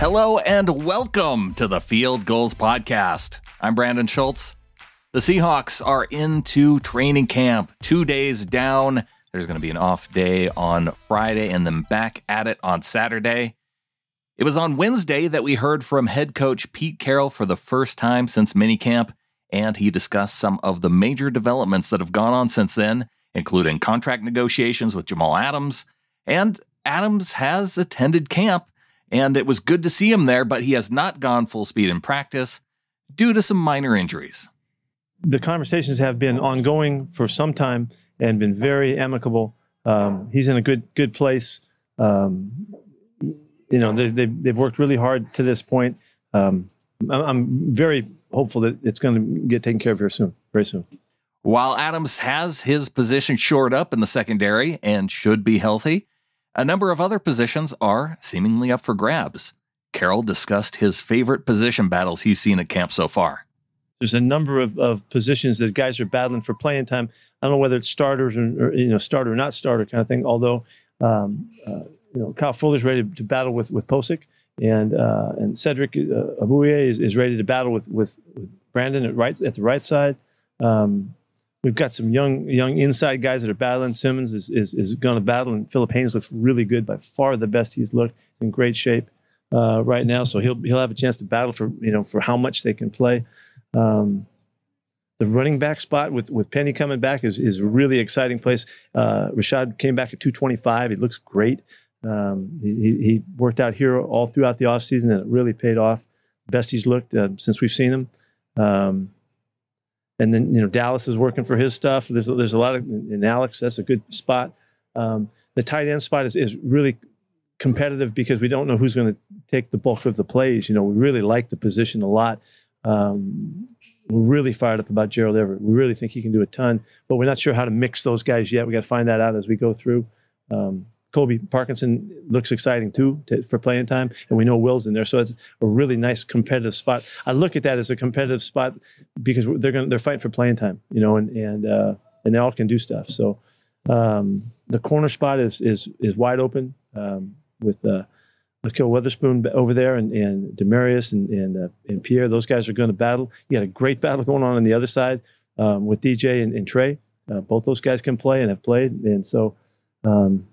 Hello and welcome to the Field Goals Podcast. I'm Brandon Schultz. The Seahawks are into training camp, two days down. There's going to be an off day on Friday and then back at it on Saturday. It was on Wednesday that we heard from head coach Pete Carroll for the first time since minicamp, and he discussed some of the major developments that have gone on since then, including contract negotiations with Jamal Adams. And Adams has attended camp, and it was good to see him there, but he has not gone full speed in practice due to some minor injuries the conversations have been ongoing for some time and been very amicable. Um, he's in a good good place. Um, you know, they, they've they've worked really hard to this point. Um, I'm very hopeful that it's going to get taken care of here soon, very soon. While Adams has his position shored up in the secondary and should be healthy, a number of other positions are seemingly up for grabs. Carroll discussed his favorite position battles he's seen at camp so far there's a number of, of positions that guys are battling for playing time. I don't know whether it's starters or, or you know starter or not starter kind of thing. Although um, uh, you know Kyle Fuller's ready to battle with with Pocic, and uh, and Cedric uh, is, is ready to battle with, with, with Brandon at right at the right side. Um, we've got some young young inside guys that are battling. Simmons is is, is going to battle, and Philip Haynes looks really good, by far the best he's looked. He's in great shape uh, right now, so he'll he'll have a chance to battle for you know for how much they can play. Um, the running back spot with, with Penny coming back is, is a really exciting place. Uh, Rashaad came back at 225. He looks great. Um, he, he, worked out here all throughout the offseason and it really paid off. Best he's looked uh, since we've seen him. Um, and then, you know, Dallas is working for his stuff. There's, there's a lot of, in Alex, that's a good spot. Um, the tight end spot is, is really competitive because we don't know who's going to take the bulk of the plays. You know, we really like the position a lot. Um, we're really fired up about Gerald Everett. We really think he can do a ton, but we're not sure how to mix those guys yet. We got to find that out as we go through. Um, Colby Parkinson looks exciting too to, for playing time, and we know Will's in there, so it's a really nice competitive spot. I look at that as a competitive spot because they're going they're fighting for playing time, you know, and and uh, and they all can do stuff. So um, the corner spot is is is wide open um, with uh, Kill Witherspoon over there and, and Damarious and, and, uh, and Pierre. Those guys are going to battle. You got a great battle going on on the other side um, with DJ and, and Trey. Uh, both those guys can play and have played. And so um,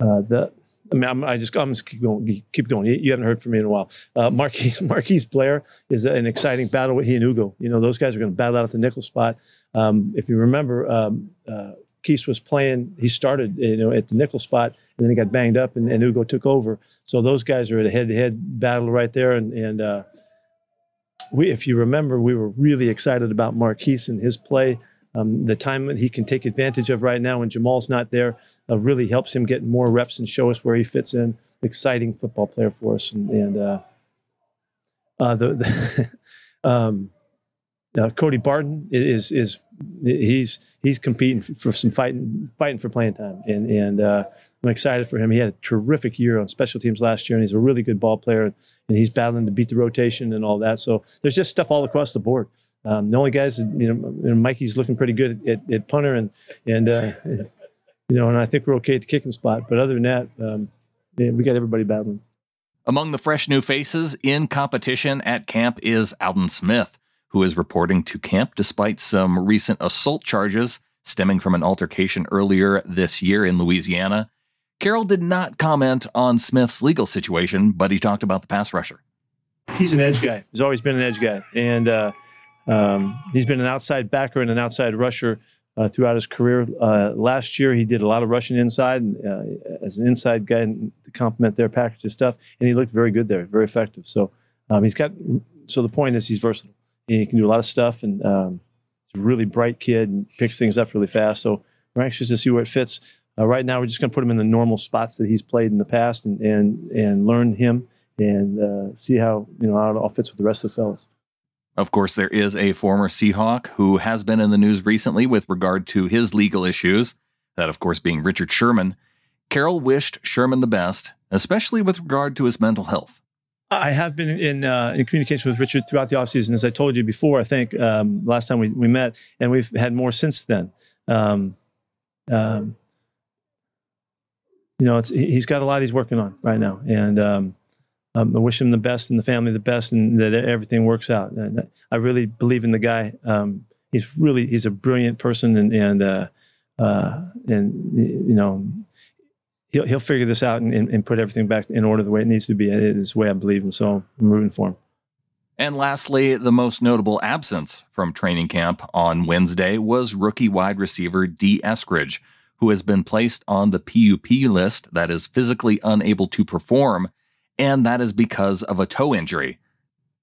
uh, the I mean, I'm, I just I'm just keep going. Keep going. You, haven't heard from me in a while. Uh, Marquise Marquise Blair is an exciting battle with he and Ugo. You know, those guys are going to battle out at the nickel spot. Um, if you remember, um, uh, Keese was playing. He started, you know, at the nickel spot, and then he got banged up, and, and Ugo took over. So those guys are at a head-to-head battle right there, and and uh, we, if you remember, we were really excited about Marquise and his play. Um, the time that he can take advantage of right now when Jamal's not there uh, really helps him get more reps and show us where he fits in. Exciting football player for us, and, and uh, uh, the, the um, uh, Cody Barton is is he's he's competing for some fighting fighting for playing time, and and uh, I'm excited for him. He had a terrific year on special teams last year, and he's a really good ball player, and he's battling to beat the rotation and all that. So there's just stuff all across the board. Um, the only guys, you know, Mikey's looking pretty good at, at punter, and and uh, you know, and I think we're okay at the kicking spot. But other than that, um, yeah, we got everybody battling. Among the fresh new faces in competition at camp is Aldon Smith who is reporting to camp despite some recent assault charges stemming from an altercation earlier this year in Louisiana. Carroll did not comment on Smith's legal situation, but he talked about the pass rusher. He's an edge guy. He's always been an edge guy. And uh, um, he's been an outside backer and an outside rusher uh, throughout his career. Uh, last year, he did a lot of rushing inside and, uh, as an inside guy to complement their package of stuff. And he looked very good there, very effective. So um, he's got, so the point is he's versatile he can do a lot of stuff, and um, he's a really bright kid and picks things up really fast. So we're anxious to see where it fits. Uh, right now, we're just going to put him in the normal spots that he's played in the past, and and and learn him and uh, see how you know how it all fits with the rest of the fellas. Of course, there is a former Seahawk who has been in the news recently with regard to his legal issues. That, of course, being Richard Sherman. Carroll wished Sherman the best, especially with regard to his mental health. I have been in uh, in communication with Richard throughout the offseason, as I told you before. I think um, last time we, we met, and we've had more since then. Um, um, you know, he's got a lot he's working on right now, and um, I wish him the best and the family the best, and that everything works out. And I really believe in the guy. Um, he's really he's a brilliant person, and and uh, uh, and you know he'll he'll figure this out and, and, and, put everything back in order the way it needs to be. It's the way I believe, and so I'm rooting for him. And lastly, the most notable absence from training camp on Wednesday was rookie wide receiver D. Eskridge, who has been placed on the PUP list that is physically unable to perform and that is because of a toe injury.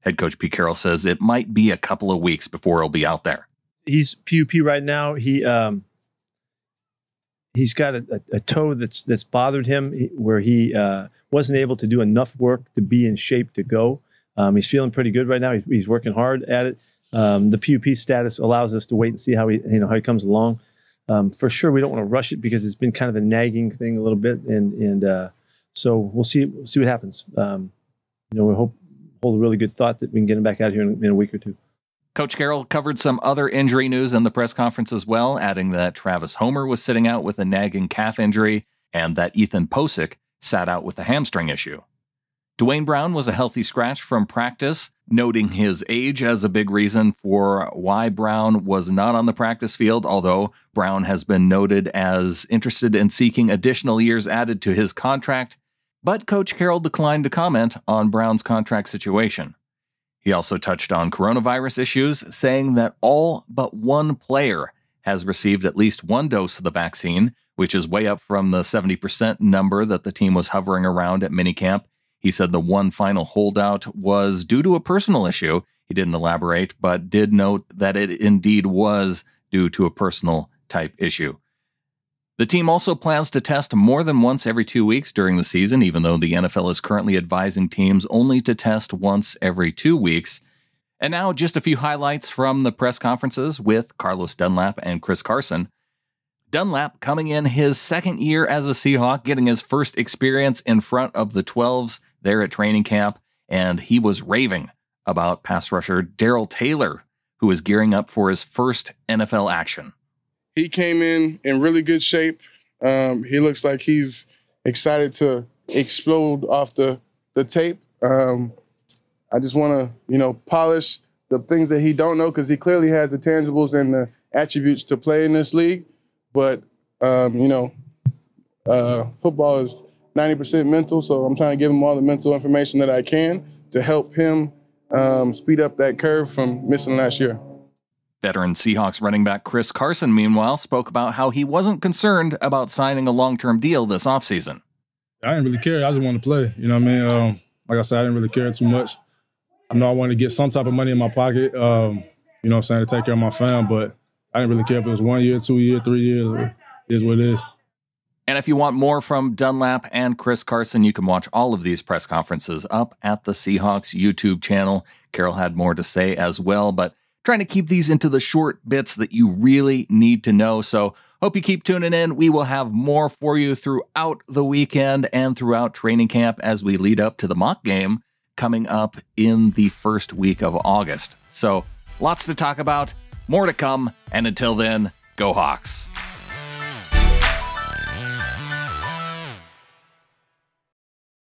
Head coach Pete Carroll says it might be a couple of weeks before he'll be out there. He's PUP right now. He um, he's got a, a, a, toe that's that's bothered him where he uh, wasn't able to do enough work to be in shape to go. Um, he's feeling pretty good right now. He's, he's working hard at it. Um, the PUP status allows us to wait and see how he you know how he comes along. Um, for sure, we don't want to rush it because it's been kind of a nagging thing a little bit, and and uh, so we'll see we'll see what happens. Um, you know, we hope hold a really good thought that we can get him back out here in, in a week or two. Coach Carroll covered some other injury news in the press conference as well, adding that Travis Homer was sitting out with a nagging calf injury and that Ethan Pocic sat out with a hamstring issue. Duane Brown was a healthy scratch from practice, noting his age as a big reason for why Brown was not on the practice field, although Brown has been noted as interested in seeking additional years added to his contract but Coach Carroll declined to comment on Brown's contract situation. He also touched on coronavirus issues, saying that all but one player has received at least one dose of the vaccine, which is way up from the 70% number that the team was hovering around at minicamp. He said the one final holdout was due to a personal issue. He didn't elaborate, but did note that it indeed was due to a personal type issue. The team also plans to test more than once every two weeks during the season, even though the NFL is currently advising teams only to test once every two weeks. And now, just a few highlights from the press conferences with Carlos Dunlap and Chris Carson. Dunlap coming in his second year as a Seahawk, getting his first experience in front of the 12s there at training camp, and he was raving about pass rusher Darrell Taylor, who is gearing up for his first NFL action he came in in really good shape. Um, he looks like he's excited to explode off the the tape. Um, I just want to, you know, polish the things that he don't know because he clearly has the tangibles and the attributes to play in this league. But um, you know, uh, football is 90% mental, so I'm trying to give him all the mental information that I can to help him um, speed up that curve from missing last year. Veteran Seahawks running back Chris Carson, meanwhile, spoke about how he wasn't concerned about signing a long term deal this offseason. I didn't really care. I just wanted to play. You know what I mean? Um, like I said, I didn't really care too much. I know I wanted to get some type of money in my pocket, um, you know what I'm saying, to take care of my fam, but I didn't really care if it was one year, two year, three years. It is what it is. And if you want more from Dunlap and Chris Carson, you can watch all of these press conferences up at the Seahawks YouTube channel. Carroll had more to say as well, but trying to keep these into the short bits that you really need to know. So, hope you keep tuning in. We will have more for you throughout the weekend and throughout training camp as we lead up to the mock game coming up in the first week of August. So, lots to talk about, more to come, and until then, go Hawks.